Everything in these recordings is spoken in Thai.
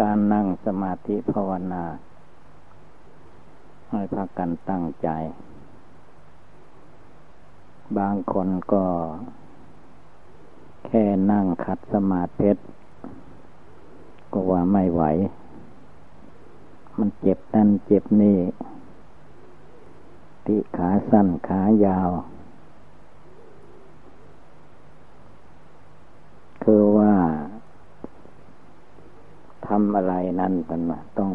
การนั่งสมาธิภาวนาให้พักกันตั้งใจ บางคนก็ แค่นั่งขัดสมาธิก็ว่าไม่ไหว มันเจ็บนั่นเจ็บนี่ที่ขาสั้นขายาว คือว่าทำ อะไรนั่นเป็นว่าต้อง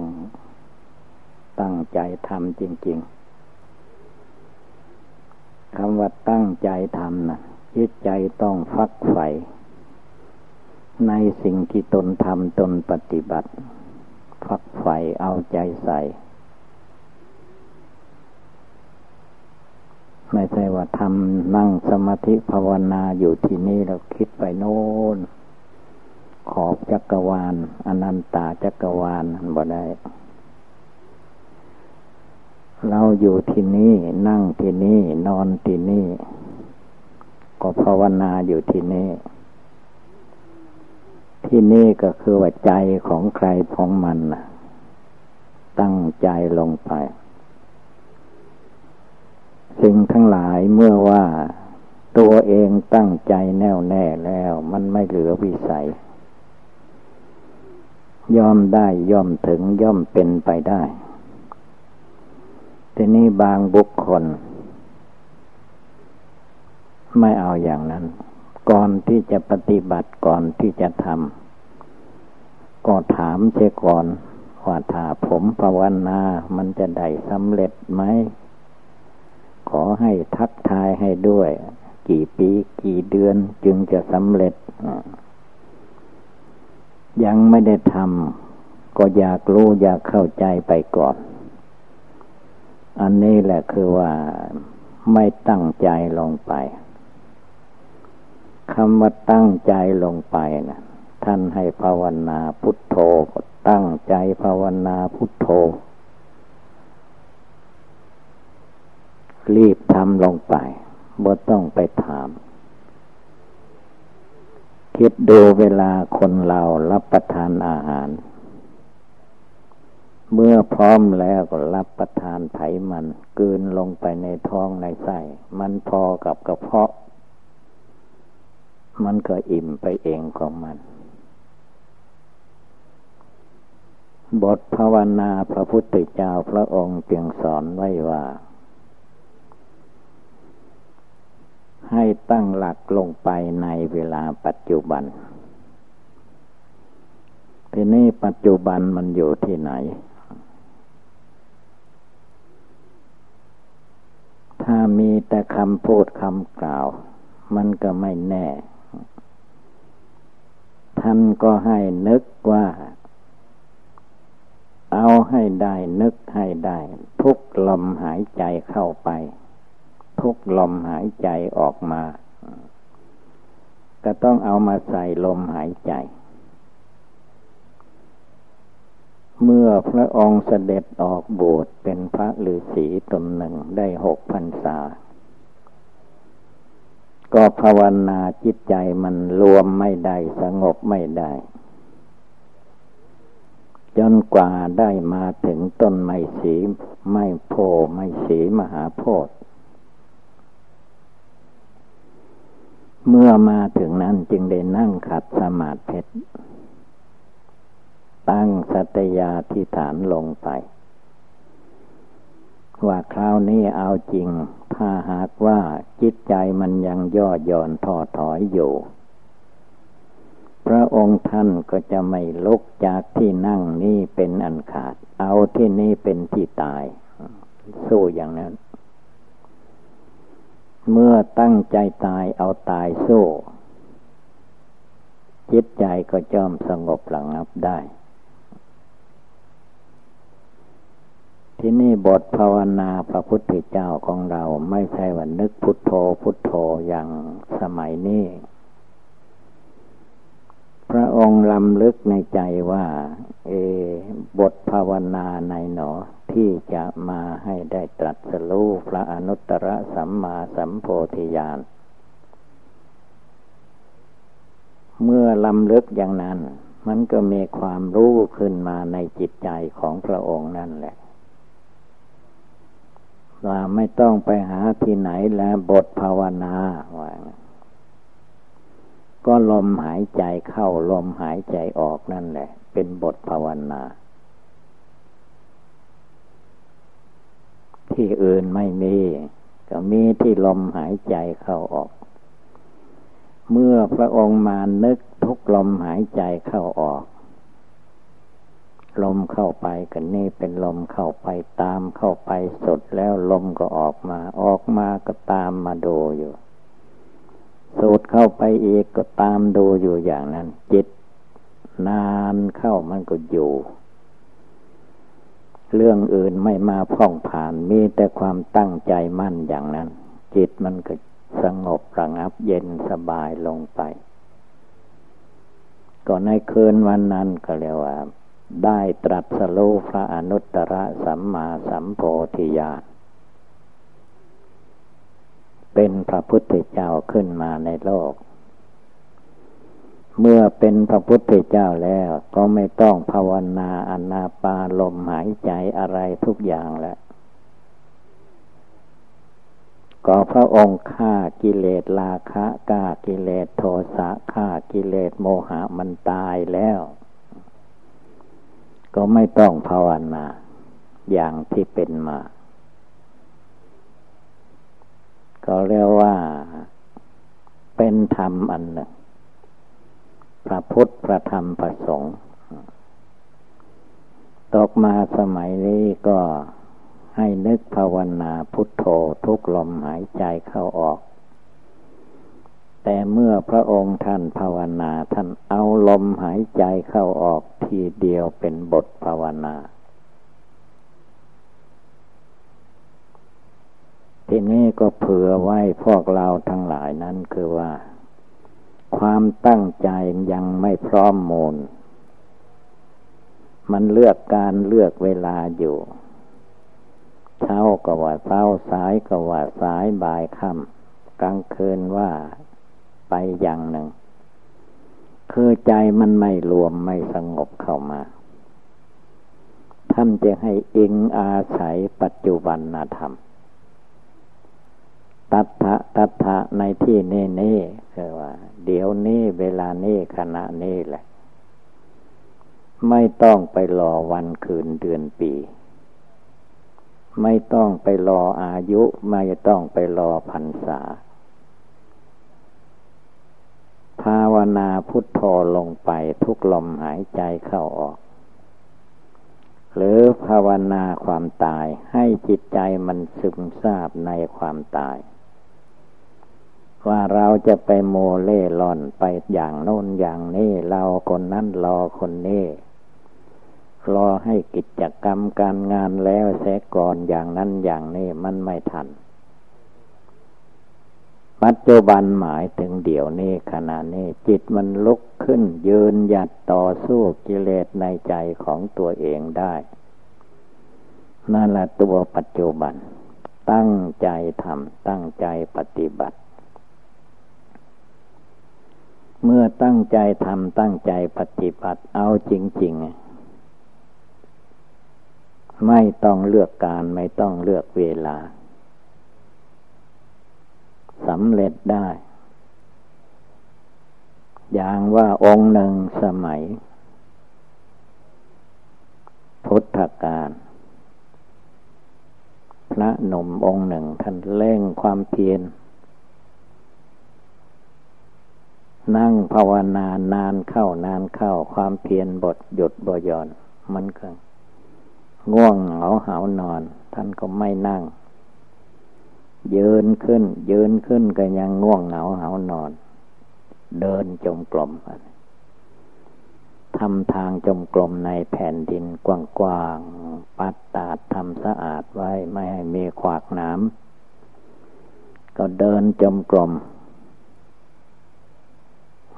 ตั้งใจทำจริง ๆคำว่าตั้งใจทำนะจิตใจต้องฟักใฝ่ในสิ่งที่ตนทำตนปฏิบัติฟักใฝ่เอาใจใส่ ไม่ใช่ว่าทำนั่งสมาธิภาวนาอยู่ที่นี่เราคิดไปโน่น ขอบจักรวาลอนันตาจักรวาลบ่ได้ เราอยู่ที่นี่นั่งที่นี่นอนที่นี่ ก็ภาวนาอยู่ที่นี่ ที่นี่ก็คือว่าใจของใครของมันตั้งใจลงไป สิ่งทั้งหลายเมื่อว่าตัวเองตั้งใจแน่วแน่แล้ว มันไม่เหลือวิสัย ย่อมได้ย่อมถึงย่อมเป็นไปได้ ทีนี้บางบุคคล ไม่เอาอย่างนั้น ก่อนที่จะปฏิบัติก่อนที่จะทำก็ถามเสียก่อนว่าถ้าผมภาวนา มันจะได้สำเร็จไหม ขอให้ทักทายให้ด้วย กี่ปีกี่เดือนจึงจะสำเร็จ ยังไม่ได้ทำก็อยากรู้อยากเข้าใจไปก่อน อันนี้แหละคือว่าไม่ตั้งใจลงไปคำว่าตั้งใจลงไปนะท่านให้ภาวนาพุทโธก็ตั้งใจภาวนาพุทโธ รีบทำลงไปบ่ต้องไปถาม คิดดูเวลาคนเรารับประทานอาหาร เมื่อพร้อมแล้วก็รับประทานไขมันกืนลงไปในท้องในไส้ มันพอกับกระเพาะ มันก็อิ่มไปเองของมัน บทภาวนาพระพุทธเจ้าพระองค์จึงสอนไว้ว่า ให้ตั้งหลักลงไปในเวลาปัจจุบัน ทีนี้ปัจจุบันมันอยู่ที่ไหน ถ้ามีแต่คำพูดคำกล่าว มันก็ไม่แน่ ท่านก็ให้นึกว่า เอาให้ได้นึกให้ได้ ทุกลมหายใจเข้าไป ทุกลมหายใจออกมา ก็ต้องเอามาใส่ลมหายใจ เมื่อพระองค์เสด็จออกโบสถ์เป็นพระฤาษีตนหนึ่งได้หกพรรษา ก็ภาวนาจิตใจมันรวมไม่ได้สงบไม่ได้จนกว่าได้มาถึงต้นไม้สี ไม้โพไม้สีมหาโพธิ์ เมื่อมาถึงนั้นจึงได้นั่งขัดสมาธิตั้งสัตยาธิฐานลงไป ว่าคราวนี้เอาจริง ถ้าหากว่าจิตใจมันยังย่อหย่อนท้อถอยอยู่ พระองค์ท่านก็จะไม่ลุกจากที่นั่งนี้เป็นอันขาด เอาที่นี่เป็นที่ตาย สู้อย่างนั้น เมื่อตั้งใจตายเอาตายสู้ จิตใจก็จอมสงบหลังับได้ ที่นี่บทภาวนาพระพุทธเจ้าของเราไม่ใช่ว่านึกพุทโธพุทโธอย่างสมัยนี้ ระองค์ลำลึกในใจว่า เอบทภาวนาในหนอที่จะมาให้ได้ตรัสรู้พระอนุตตรสัมมาสัมโพธิญาณ เมื่อลำลึกอย่างนั้น มันก็มีความรู้ขึ้นมาในจิตใจของพระองค์นั่นแหละว่าไม่ต้องไปหาที่ไหนแล้วบทภาวนาว่า ก็ลมหายใจเข้าลมหายใจออกนั่นแหละ เป็นบทภาวนา ที่อื่นไม่มี ก็มีที่ลมหายใจเข้าออก เมื่อพระองค์มานึกทุกลมหายใจเข้าออก ลมเข้าไปกันนี่เป็นลมเข้าไปตามเข้าไปสดแล้วลมก็ออกมา ออกมาก็ตามมาดูอยู่ สูดเข้าไปอีกก็ตามดูอยู่อย่างนั้น จิต นานเข้ามันก็อยู่ เรื่องอื่นไม่มาพ่องผ่านมีแต่ความตั้งใจมั่นอย่างนั้น จิตมันก็สงบระงับเย็นสบายลงไป ก็ในคืนวันนั้นก็เรียกว่า ได้ตรัสรู้พระอนุตตรสัมมาสัมโพธิญาณ เป็นพระพุทธเจ้าขึ้นมาในโลก เมื่อเป็นพระพุทธเจ้าแล้วก็ไม่ต้องภาวนาอนาปาลมหายใจอะไรทุกอย่างแล้วก็พระองค์ฆ่ากิเลสราคะก้ากิเลสโทสะฆ่ากิเลสโมหะมันตายแล้ว ก็ไม่ต้องภาวนา อย่างที่เป็นมา ก็เรียกว่า เป็นธรรมอันหนึ่ง พระพุทธพระธรรมพระสงฆ์ตกมาสมัยนี้ก็ให้นึกภาวนาพุทโธทุกลมหายใจเข้าออก แต่เมื่อพระองค์ท่านภาวนาท่านเอาลมหายใจเข้าออกทีเดียวเป็นบทภาวนา ทีนี้ก็เผื่อไว้พวกเราทั้งหลายนั้นคือว่า ความตั้งใจยังไม่พร้อมมูล มันเลือกการเลือกเวลาอยู่เช้าก็ว่าเช้าสายก็ว่าสายบ่ายค่ำกลางคืนว่าไปอย่างหนึ่ง คือใจมันไม่รวมไม่สงบเข้ามา ท่านจะให้อิงอาศัยปัจจุบันธรรม ตัทธะตัทธะในที่นี้นี่คือว่า เดี๋ยวนี้เวลานี้ขณะนี้แหละ ไม่ต้องไปรอวันคืนเดือนปี ไม่ต้องไปรออายุ ไม่ต้องไปรอพรรษา ภาวนาพุทโธลงไปทุกลมหายใจเข้าออก หรือภาวนาความตายให้จิตใจมันซึมซาบในความตาย ว่าเราจะไปโมเล่ล่อนไปอย่างโน้นอย่างนี้ เราคนนั้นรอคนนี้รอให้กิจกรรมการงานแล้วเสียก่อนอย่างนั้นอย่างนี้มันไม่ทัน ปัจจุบันหมายถึงเดี๋ยวนี้ขณะนี้ จิตมันลุกขึ้น ยืนหยัดต่อสู้กิเลสในใจของตัวเองได้ นั่นแหละตัวปัจจุบัน ตั้งใจทำตั้งใจปฏิบัติ เมื่อตั้งใจทำตั้งใจปฏิบัติเอาจริง ๆ ไม่ต้องเลือกการไม่ต้องเลือกเวลาสำเร็จได้ อย่างว่าองค์หนึ่งสมัย พุทธกาลพระหนุ่มองค์หนึ่งท่านเล่งความเพียร นั่งภาวนานานเข้านานเข้าความเพียรบทหยุดบยอนมันก็ง่วงเหงาหานอน ท่านก็ไม่นั่ง ยืนขึ้น ยืนขึ้นก็ยังง่วงเหงาหานอน เดินจมกลมทำทางจมกลมในแผ่นดินกว้างๆปัดตาดทำสะอาดไว้ไม่ให้มีขวากน้ำก็เดินจมกลม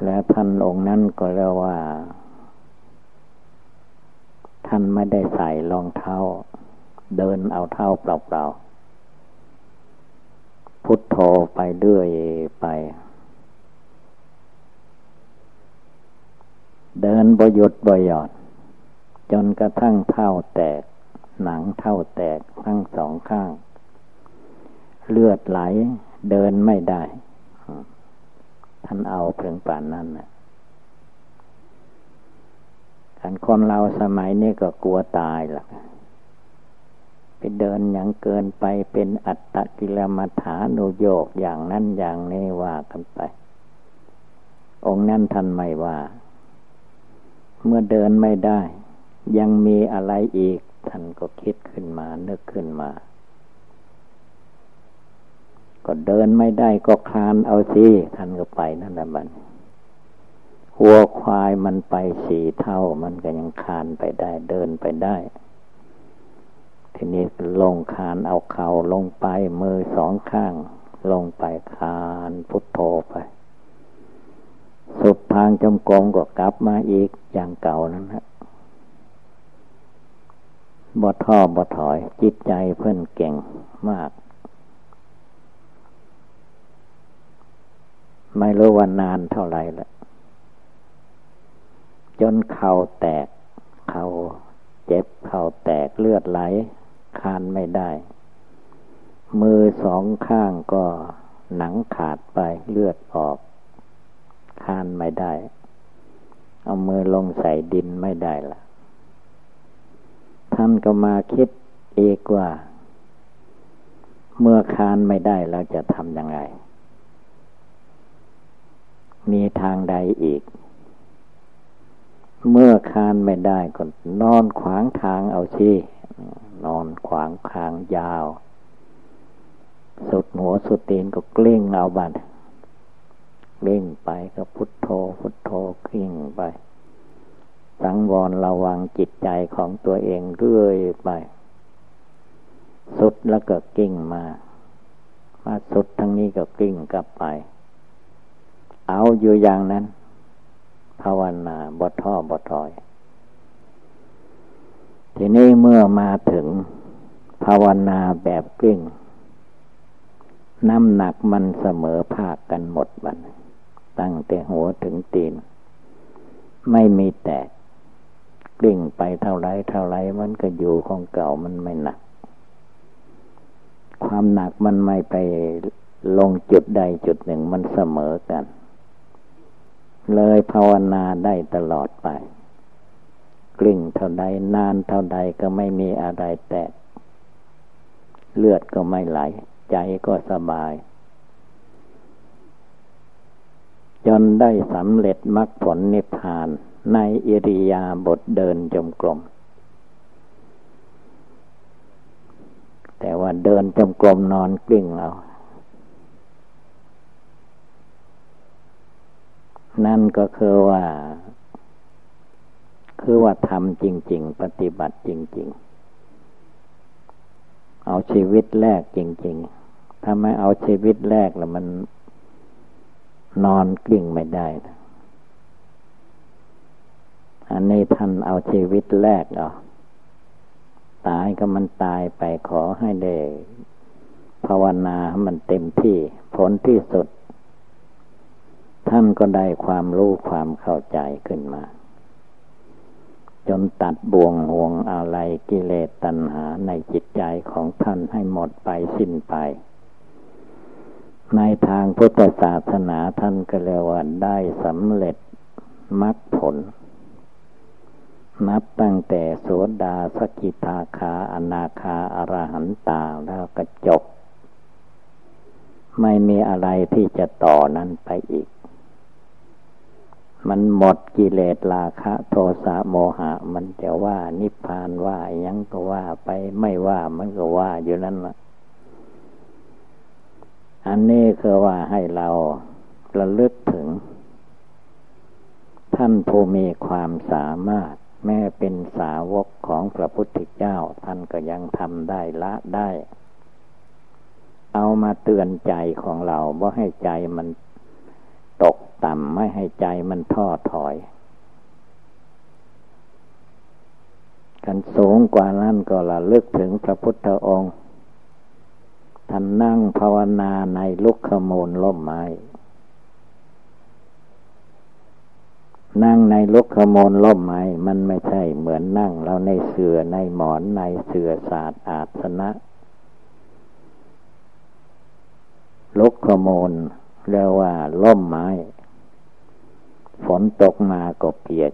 แล้วท่านองค์นั้นก็เรียกว่า ท่านไม่ได้ใส่รองเท้า เดินเอาเท้าเปล่าๆ พุทโธไปเรื่อยไป เดินบหยุดบหยอด จนกระทั่งเท่าแตก หนังเท่าแตกทั้งสองข้าง เลือดไหลเดินไม่ได้ ท่านเอาเพียงป่านนั้นนะกันคนเราสมัยนี้ก็กลัวตายล่ะไปเดินอย่างเกินไปเป็นอัตตกิลมัฐานุโยกอย่างนั้นอย่างนี้ว่ากันไป องค์นั้นท่านไม่ว่า เมื่อเดินไม่ได้ ยังมีอะไรอีก ท่านก็คิดขึ้นมานึกขึ้นมา ก็เดินไม่ได้ก็คลานเอาสิท่านก็ไปนั่นแหละบันหัวควายมันไปสี่เท่า มันก็ยังคลานไปได้ เดินไปได้ ทีนี้ลงคานเอาเข่าลงไปมือสองข้าง ลงไปคานพุทโธไป สุดทางจมกงก็กลับมาอีกอย่างเก่านั้นฮะบ่ท่อบ่ถอย จิตใจเพื่อนเก่งมาก ไม่รู้ว่านานเท่าไรละจนเข่าแตก เข่าเจ็บเข่าแตกเลือดไหล คานไม่ได้ มือสองข้างก็หนังขาดไปเลือดออก คานไม่ได้ เอามือลงใส่ดินไม่ได้ละท่านก็มาคิดเอกว่า เมื่อคานไม่ได้เราจะทำยังไง มีทางใดอีก เมื่อคานไม่ได้ก็นอนขวางทางเอาชีนอนขวางคางยาว สุดหัวสุดตีนก็กลิ้งเอาบันกลิ้งไปก็พุทโธพุทโธกลิ้งไป สังวรระวังจิตใจของตัวเองเรื่อยไป สุดแล้วก็กลิ้งมามาสุดทั้งนี้ก็กลิ้งกลับไป เอาอยู่อย่างนั้น ภาวนาบทท่อบทถอย ทีนี้เมื่อมาถึง ภาวนาแบบกลิ้งน้ำหนักมันเสมอภาคกันหมดบันตั้งแต่หัวถึงตีน ไม่มีแตกกลิ้งไปเท่าไรเท่าไรมันก็อยู่ของเก่ามันไม่หนัก ความหนักมันไม่ไปลงจุดใดจุดหนึ่งมันเสมอกัน เลยภาวนาได้ตลอดไปกลิ้งเท่าใดนานเท่าใดก็ไม่มีอะไรแตก เลือดก็ไม่ไหล ใจก็สบาย จนได้สำเร็จมรรคผลนิพพานในอิริยาบถเดินจมกลม แต่ว่าเดินจมกลมนอนกลิ้งเอา นั่นก็คือว่า คือว่าทำจริง ๆ ปฏิบัติจริง ๆ เอาชีวิตแรกจริง ๆ ถ้าไม่เอาชีวิตแรกแล้วมันนอนกลิ้งไม่ได้นะอันนี้ท่านเอาชีวิตแรกเอาตายก็มันตายไปขอให้ได้ภาวนาให้มันเต็มที่ ผลที่สุด ท่านก็ได้ความรู้ความเข้าใจขึ้นมา จนตัดบ่วงห่วงอะไรกิเลสตัณหาในจิตใจของท่านให้หมดไปสิ้นไป ในทางพุทธศาสนาท่านก็เรียกว่าได้สำเร็จมรรคผล นับตั้งแต่โสดาสกิทาคาอนาคาอรหันตาแล้วก็จบ ไม่มีอะไรที่จะต่อนั้นไปอีก มันหมดกิเลสราคะ โทสะโมหะ มันจะว่านิพพานว่ายังก็ว่าไปไม่ว่ามันก็ว่าอยู่นั่นละอันนี้คือว่าให้เราระลึกถึง ท่านผู้มีความสามารถ แม้เป็นสาวกของพระพุทธเจ้า ท่านก็ยังทำได้ละได้ เอามาเตือนใจของเราว่าให้ใจมันตก ต่ำไม่ให้ใจมันท้อถอย กันสูงกว่านั้นก็ละลึกถึงพระพุทธองค์ท่านนั่งภาวนาในลุกขมูลล่มไม้ นั่งในลุกขโมลล่มไม้ มันไม่ใช่เหมือนนั่งเราในเสือในหมอนในเสือศาสตร์อาสนะลุกขโมลเรียกว่าล่มไม้ ฝนตกมาก็เปียก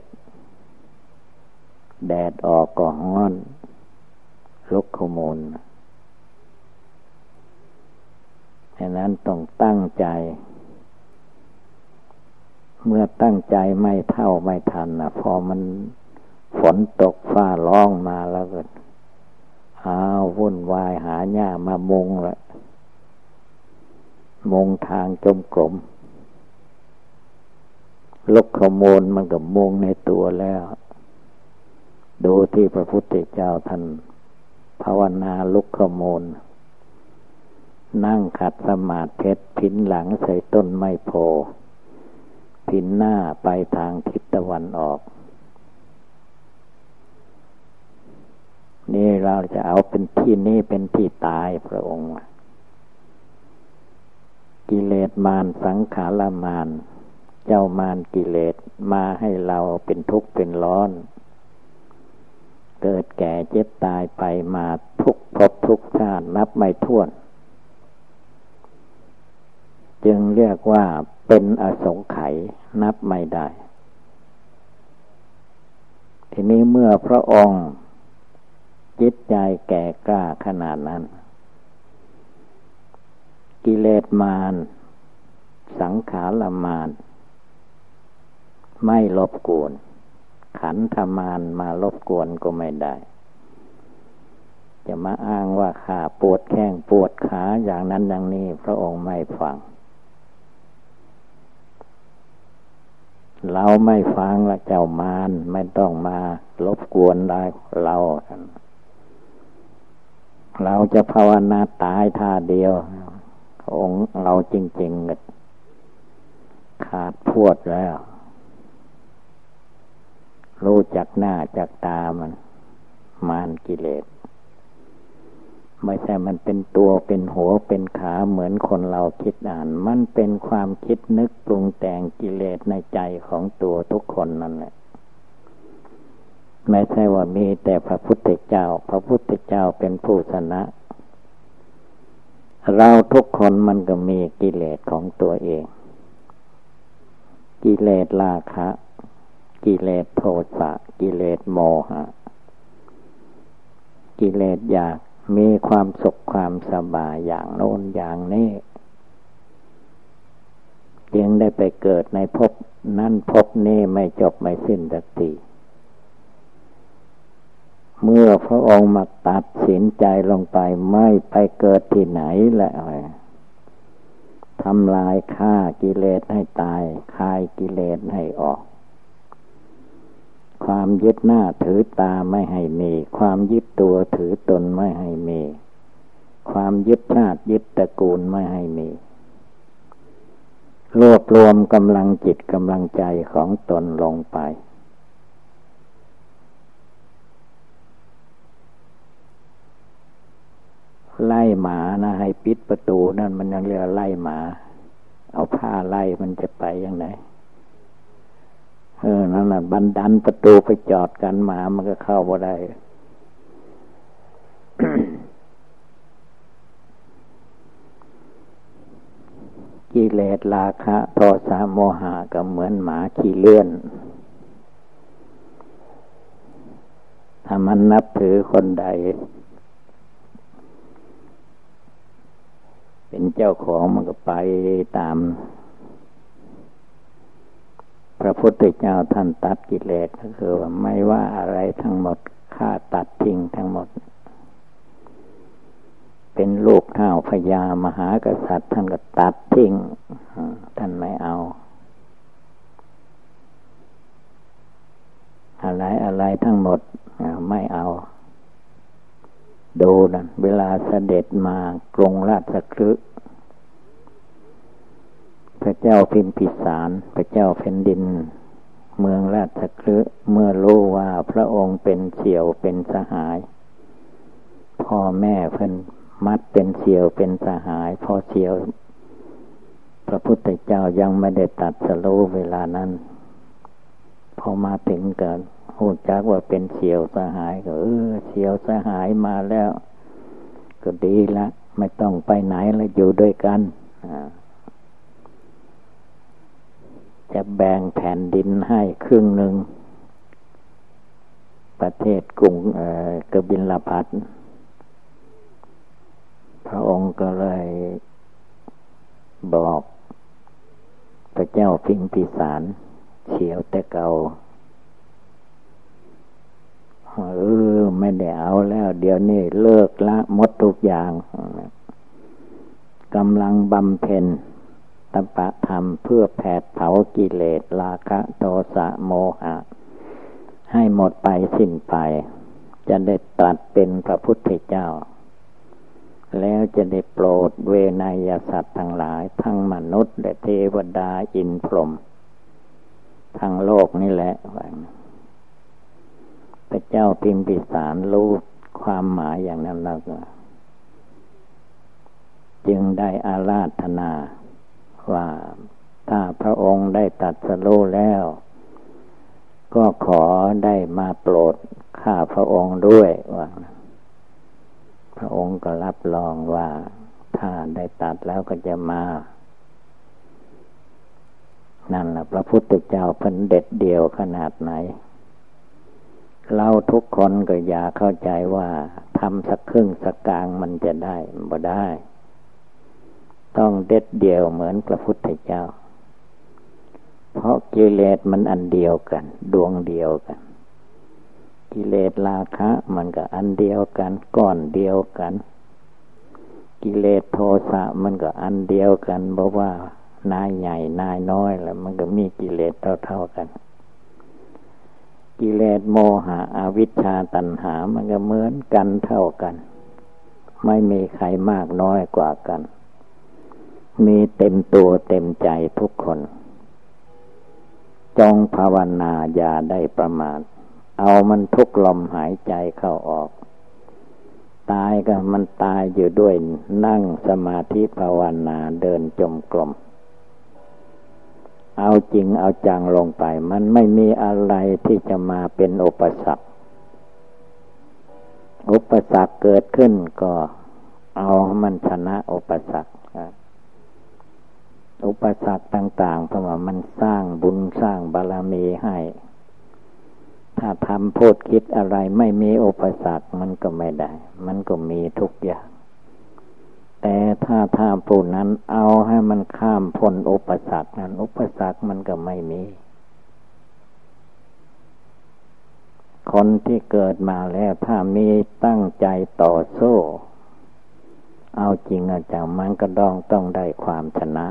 แดดออกก็ฮ้อนลุกขโมลฉะนั้นต้องตั้งใจ เมื่อตั้งใจไม่เท่าไม่ทันนะพอมันฝนตกฟ้าร้องมาแล้วก็อ้าววุ่นวายหาหญ้ามามุงละมุงทางจมกลม ลุกขโมลมันกับมุงในตัวแล้ว ดูที่พระพุทธเจ้าท่านภาวนาลุกขโมล นั่งขัดสมาธิพินหลังใส่ต้นไม้โพพินหน้าไปทางทิศตะวันออก นี่เราจะเอาเป็นที่นี่เป็นที่ตายพระองค์ กิเลสมารสังขารมาร เจ้ามารกิเลสมาให้เราเป็นทุกข์เป็นร้อน เกิดแก่เจ็บตายไปมาทุกภพทุกชาตินับไม่ถ้วน จึงเรียกว่าเป็นอสงไขยนับไม่ได้ ทีนี้เมื่อพระองค์ จิตใจแก่กล้าขนาดนั้น กิเลสมารสังขารมาร ไม่ลบกวน ขันธมารมาลบกวนก็ไม่ได้ จะมาอ้างว่าขาปวดแข้งปวดขาอย่างนั้นอย่างนี้ พระองค์ไม่ฟัง เราไม่ฟังละเจ้ามารไม่ต้องมาลบกวนได้เราเราจะภาวนาตายท่าเดียว องเราจริงๆขาดพวดแล้ว รู้จักหน้าจักตามัน มารกิเลส ไม่ใช่มันเป็นตัวเป็นหัวเป็นขาเหมือนคนเราคิดอ่าน มันเป็นความคิดนึกปรุงแต่งกิเลสในใจของตัวทุกคนนั่นแหละไม่ใช่ว่ามีแต่พระพุทธเจ้า พระพุทธเจ้าเป็นผู้ชนะ เราทุกคนมันก็มีกิเลสของตัวเอง กิเลสราคะ กิเลสโทสะกิเลสโมหะ กิเลสอยากมีความสุขความสบายอย่างโน้นอย่างนี้จึงได้ไปเกิดในภพนั่นภพนี้ไม่จบไม่สิ้นสักทีเมื่อพระองค์มาตัดสินใจลงไปไม่ไปเกิดที่ไหนแหละทำลายฆ่ากิเลสให้ตายคายกิเลสให้ออก ความยึดหน้าถือตาไม่ให้มี ความยึดตัวถือตนไม่ให้มี ความยึดชาติยึดตระกูลไม่ให้มี รวบรวมกำลังจิตกำลังใจของตนลงไป ไล่หมานะให้ปิดประตูนั่นมันยังเรียกไล่หมา เอาผ้าไล่มันจะไปยังไง เออนั่นแหละบันดันประตูไปจอดกันหมามันก็เข้าบ่ได้กิเลสราคะโทสะโมหะก็เหมือนหมาขี้เลื่อน ถ้ามันนับถือคนใด เป็นเจ้าของมันก็ไปตาม พระพุทธเจ้าท่านตัดกิเลสก็คือว่าไม่ว่าอะไรทั้งหมดฆ่าตัดทิ้งทั้งหมด เป็นลูกเท่าพญามหากษัตริย์ท่านก็ตัดทิ้งท่านไม่เอา อะไรอะไรทั้งหมดไม่เอาดูนะเวลาเสด็จมากรุงราชคฤห์ พระเจ้าพิมพิสาร พระเจ้าแผ่นดิน เมืองราชคฤห์เมื่อรู้ว่าพระองค์เป็นเสี่ยวเป็นสหาย พ่อแม่เพิ่นมัดเป็นเสี่ยวเป็นสหายพ่อเสี่ยว พระพุทธเจ้ายังไม่ได้ตัดสโลเวลานั้น พอมาถึงกันหูจักว่าเป็นเสียวสหายก็เออเสียวสหายมาแล้ว ก็ดีละ ไม่ต้องไปไหนแล้วอยู่ด้วยกัน จะแบ่งแผ่นดินให้ครึ่งหนึ่ง ประเทศกรุงกบินลพัทพระองค์ก็เลยบอกพระเจ้าพิงพิสารเฉียวแต่เก่าเออไม่ได้เอาแล้ว เดี๋ยวนี้เลิกละ หมดทุกอย่างกำลังบำเพ็ญ ตปะธรรมเพื่อแผดเผากิเลสราคะโทสะโมหะ ให้หมดไปสิ้นไป จะได้ตัดเป็นพระพุทธเจ้า แล้วจะได้โปรดเวนยสัตว์ทั้งหลาย ทั้งมนุษย์และเทวดาอินพรหมทั้งโลกนี่แหละพระเจ้าพิมพิสารรู้ความหมายอย่างนั้นแล้วก็จึงได้อาราธนา ว่าถ้าพระองค์ได้ตัดสรู้แล้ว ก็ขอได้มาโปรดข้าพระองค์ด้วยว่าพระองค์ก็รับรองว่า ถ้าได้ตัดแล้วก็จะมา นั่นแหละพระพุทธเจ้าเพิ่นเด็ดเดียวขนาดไหน เราทุกคนก็อย่าเข้าใจว่าทำสักครึ่งสักกลางมันจะได้บ่ได้ ต้องเด็ดเดียวเหมือนพระพุทธเจ้า เพราะกิเลสมันอันเดียวกัน ดวงเดียวกัน กิเลสราคะมันก็อันเดียวกันก้อนเดียวกัน กิเลสโทสะมันก็อันเดียวกันบอกว่านายใหญ่นายน้อยแล้วมันก็มีกิเลสเท่าๆกัน กิเลสโมหะอวิชชาตัณหา มันก็เหมือนกันเท่ากัน ไม่มีใครมากน้อยกว่ากัน มีเต็มตัวเต็มใจทุกคน จงภาวนาอย่าได้ประมาทเอามันทุกลมหายใจเข้าออก ตายก็มันตายอยู่ด้วยนั่งสมาธิภาวนาเดินจมกลม เอาจริงเอาจังลงไป มันไม่มีอะไรที่จะมาเป็นอุปสรรคอุปสรรคเกิดขึ้นก็เอามันชนะอุปสรรค อุปสรรคต่างๆเพราะว่ามันสร้างบุญสร้างบารมีให้ ถ้าทำพูดคิดอะไรไม่มีอุปสรรคมันก็ไม่ได้ มันก็มีทุกอย่าง แต่ถ้าถ้าผู้นั้นเอาให้มันข้ามพ้นอุปสรรคนั้น อุปสรรคมันก็ไม่มี คนที่เกิดมาแล้วถ้ามีตั้งใจต่อสู้เอาจริงอาจารย์มันก็ต้องต้องได้ความชนะ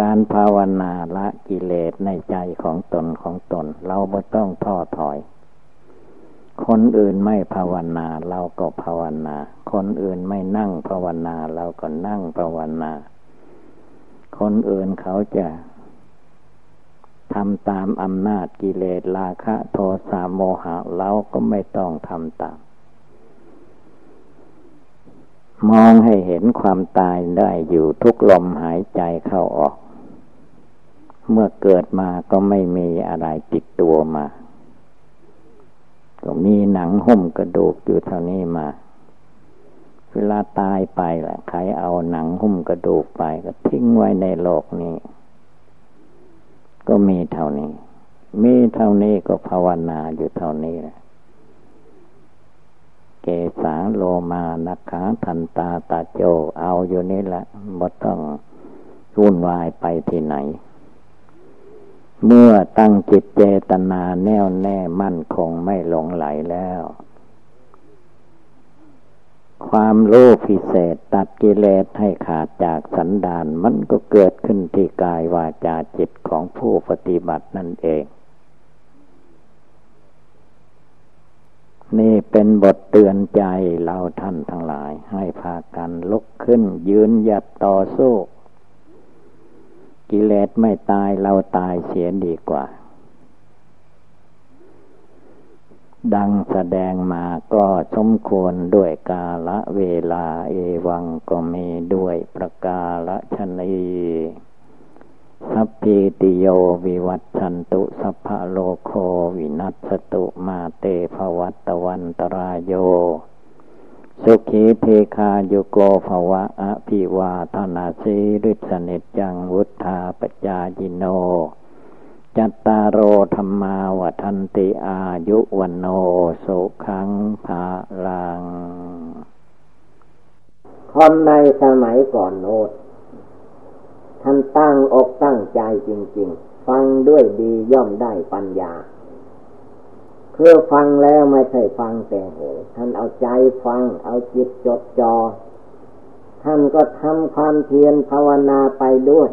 การภาวนาละกิเลสในใจของตนของตน เราไม่ต้องท้อถอย คนอื่นไม่ภาวนาเราก็ภาวนา คนอื่นไม่นั่งภาวนาเราก็นั่งภาวนา คนอื่นเขาจะทำตามอำนาจกิเลสราคะ โทสะโมหะเราก็ไม่ต้องทำตาม มองให้เห็นความตายได้อยู่ทุกลมหายใจเข้าออก เมื่อเกิดมาก็ไม่มีอะไรติดตัวมา ก็มีหนังหุ้มกระดูกอยู่เท่านี้มา เวลาตายไปแหละใครเอาหนังหุ้มกระดูกไป ก็ทิ้งไว้ในโลกนี้ ก็มีเท่านี้ มีเท่านี้ก็ภาวนาอยู่เท่านี้แหละเกสาโลมานักขาทันตาตาโจเอาอยู่นี่แหละบ่ต้องวุ่นวายไปที่ไหน เมื่อตั้งจิตเจตนาแน่วแน่มั่นคงไม่หลงไหลแล้ว ความโลภพิเศษตัดกิเลสให้ขาดจากสันดานมันก็เกิดขึ้นที่กายวาจาจิตของผู้ปฏิบัตินั่นเอง นี่เป็นบทเตือนใจเราท่านทั้งหลายให้พากันลุกขึ้นยืนหยัดต่อสู้ กิเลสไม่ตายเราตายเสียดีกว่า ดังแสดงมาก็สมควรด้วยกาละเวลาเอวังก็มีด้วยประกาละชนีสัพพิติโยวิวัตชันตุสัพพะโลโควินัสตุมาเตภวัตวันตรายโย สุขีเทคาโยโกภวะอภิวาทนาสีริสเนจังวุธาปจายิโน จัตตารโอธรรมาวันติอายุวันโนสุขังภาลัง คนในสมัยก่อนโน้ตท่านตั้งอกตั้งใจจริง ๆ ฟังด้วยดีย่อมได้ปัญญา คือฟังแล้วไม่ใช่ฟังแต่หูท่านเอาใจฟัง เอาจิตจดจอ่อท่านก็ทำความเพียรภาวนาไปด้วย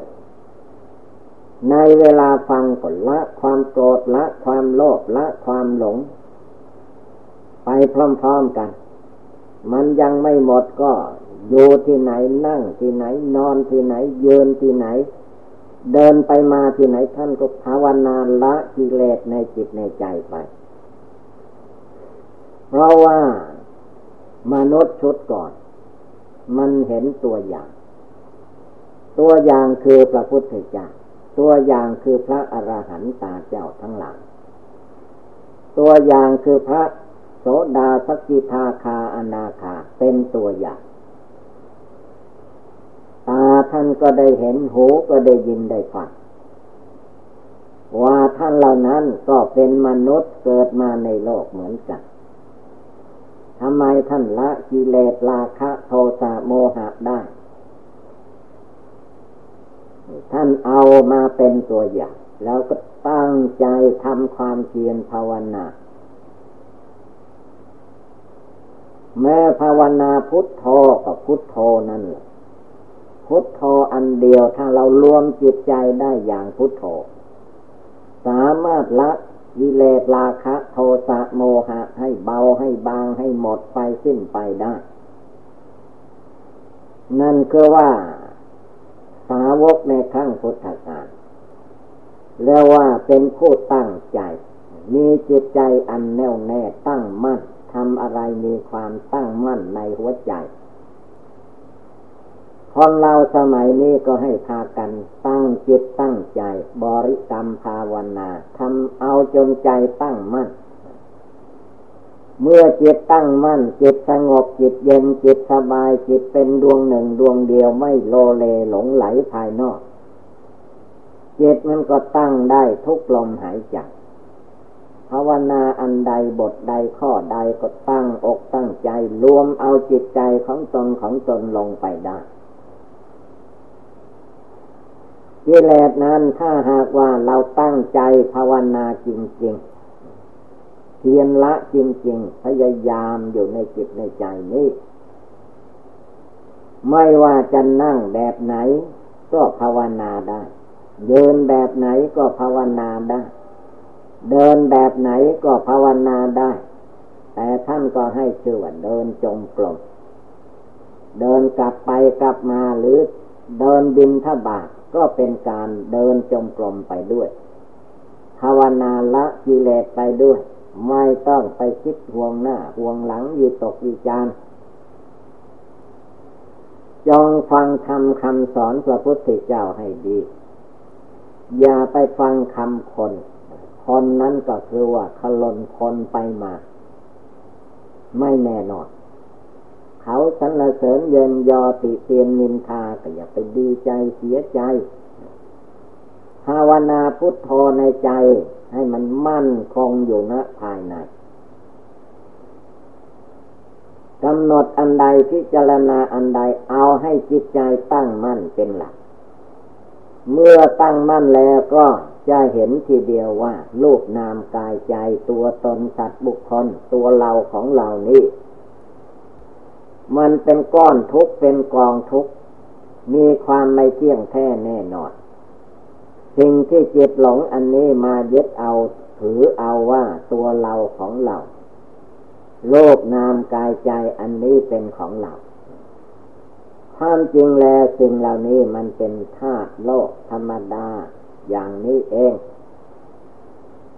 ในเวลาฟังก็ละ ความโกรธละ ความโลภละ ความหลง ไปพร้อมๆกัน มันยังไม่หมดก็อยู่ที่ไหนนั่งที่ไหน นอนที่ไหนยืนที่ไหน เดินไปมาที่ไหนท่านก็ภาวนาละกิเลสในจิตในใจไป เพราะว่ามนุษย์ชุดก่อน มันเห็นตัวอย่าง ตัวอย่างคือพระพุทธเจ้าตัวอย่างคือพระอรหันตาเจ้าทั้งหลายตัวอย่างคือพระโสดาสกิทาคาอนาคาเป็นตัวอย่างตาท่านก็ได้เห็นหูก็ได้ยินได้ฟังว่าท่านเหล่านั้นก็เป็นมนุษย์เกิดมาในโลกเหมือนกัน ทำไมท่านละกิเลสราคะโทสะโมหะได้ ท่านเอามาเป็นตัวอย่าง แล้วก็ตั้งใจทำความเพียรภาวนาแม้ภาวนาพุทโธกับพุทโธนั่นแหละพุทโธอันเดียวถ้าเรารวมจิตใจได้อย่างพุทโธ สามารถละ วิเลศราคะโทสะโมหะ ให้เบาให้บางให้หมดไปสิ้นไปได้ นั่นคือว่า สาวกในครั้งพุทธกาลเรียกว่าเป็นผู้ตั้งใจ มีจิตใจอันแน่วแน่ตั้งมั่นทำอะไรมีความตั้งมั่นในหัวใจ คนเราสมัยนี้ก็ให้พากันตั้งจิตตั้งใจ บริกรรมภาวนาทำเอาจนใจตั้งมั่น เมื่อจิตตั้งมั่น จิตสงบจิตเย็นจิตสบายจิตเป็นดวงหนึ่งดวงเดียวไม่โลเลหลงไหลภายนอก จิตมันก็ตั้งได้ทุกลมหายใจภาวนาอันใดบทใดข้อใดก็ตั้งอกตั้งใจ รวมเอาจิตใจของตนของตนลงไปได้ กิเลสนั้นถ้าหากว่าเราตั้งใจภาวนาจริงๆเพียรละจริงๆ พยายามอยู่ในจิตในใจนี้ ไม่ว่าจะนั่งแบบไหน ก็ภาวนาได้เดินแบบไหนก็ภาวนาได้ เดินแบบไหนก็ภาวนาได้ แต่ท่านก็ให้ชื่อว่าเดินจงกรมเดินกลับไปกลับมาหรือเดินบินทบาท ก็เป็นการเดินจงกรมไปด้วย ภาวนาละกิเลสไปด้วย ไม่ต้องไปคิดห่วงหน้าห่วงหลังยีตกยีจานจงฟังคำคำสอนพระพุทธเจ้าให้ดี อย่าไปฟังคำคน คนนั้นก็คือว่าขลนคนไปมา ไม่แน่นอน เขาสรรเสริญเยินยอติเตียนนินทาก็อย่าไปดีใจเสียใจ ภาวนาพุทโธในใจ ให้มันมั่นคงอยู่ณภายในกำหนดอันใดพิจารณาอันใดเอาให้จิตใจตั้งมั่นเป็นหลัก เมื่อตั้งมั่นแล้วก็จะเห็นทีเดียวว่ารูปนามกายใจตัวตนสัตว์บุคคลตัวเราของเรานี้ มันเป็นก้อนทุกเป็นกองทุกมีความไม่เที่ยงแท้แน่นอน สิ่งที่จิตหลงอันนี้มายึดเอาถือเอาว่าตัวเราของเรา โลกนามกายใจอันนี้เป็นของเราความจริงแล้วสิ่งเหล่านี้มันเป็นธาตุโลกธรรมดาอย่างนี้เอง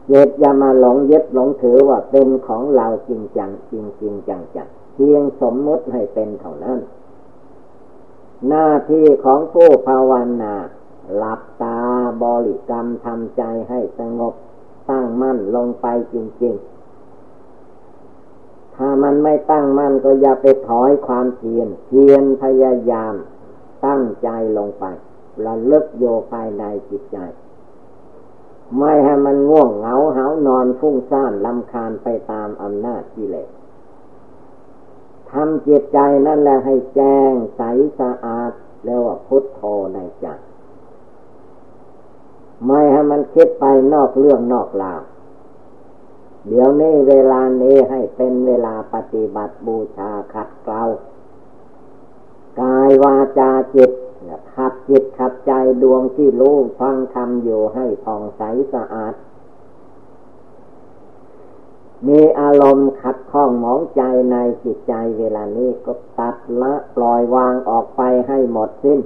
เจ็ดอย่ามาหลงยึดหลงถือว่าเป็นของเราจริงจังจริงจริงจังจัง เพียงสมมติให้เป็นเท่านั้น หน้าที่ของผู้ภาวนาหลับตาบริกรรมทำใจให้สงบตั้งมั่นลงไปจริง ๆ ถ้ามันไม่ตั้งมั่นก็อย่าไปถอยความเพียรเพียรพยายาม ตั้งใจลงไประลึกโยภายในจิตใจ ไม่ให้มันง่วงเหงาเหานอนฟุ้งซ่านลำคาญไปตามอำนาจกิเลส ทำจิตใจนั่นแหละให้แจ้งใสสะอาดเรียกว่าพุทโธในใจไม่ให้มันคิดไปนอกเรื่องนอกราวเดี๋ยวนี้เวลานี้ให้เป็นเวลาปฏิบัติบูชาขัดเกลากายวาจาจิตขัดจิตขัดใจดวงที่รู้ฟังทำอยู่ให้ผ่องใสสะอาด มีอารมณ์ขัดข้องหมองใจในจิตใจเวลานี้ก็ตัดละปล่อยวางออกไปให้หมดสิ้น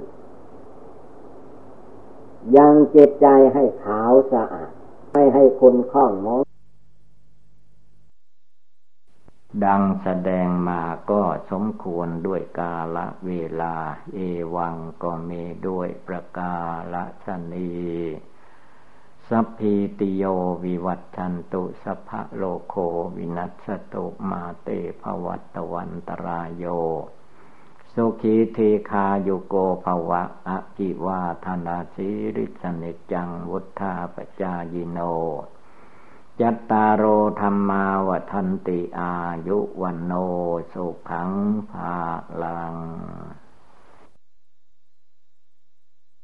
ยังจิตใจให้ขาวสะอาดไม่ให้คุณข้องมอง ดังแสดงมาก็สมควรด้วยกาละเวลา เอวังก็มีด้วยประกาละชนี สัพพีติโยวิวัตชันตุสัพพะโลโควินัสตุมาเตภวัตวันตรายโย สุขีเทคาโยโกภวะอกิวาธนาสิริสนิจังวุธาปจายโน จัตตารโอธรรมาวทันติอายุวันโนสุขังภาลัง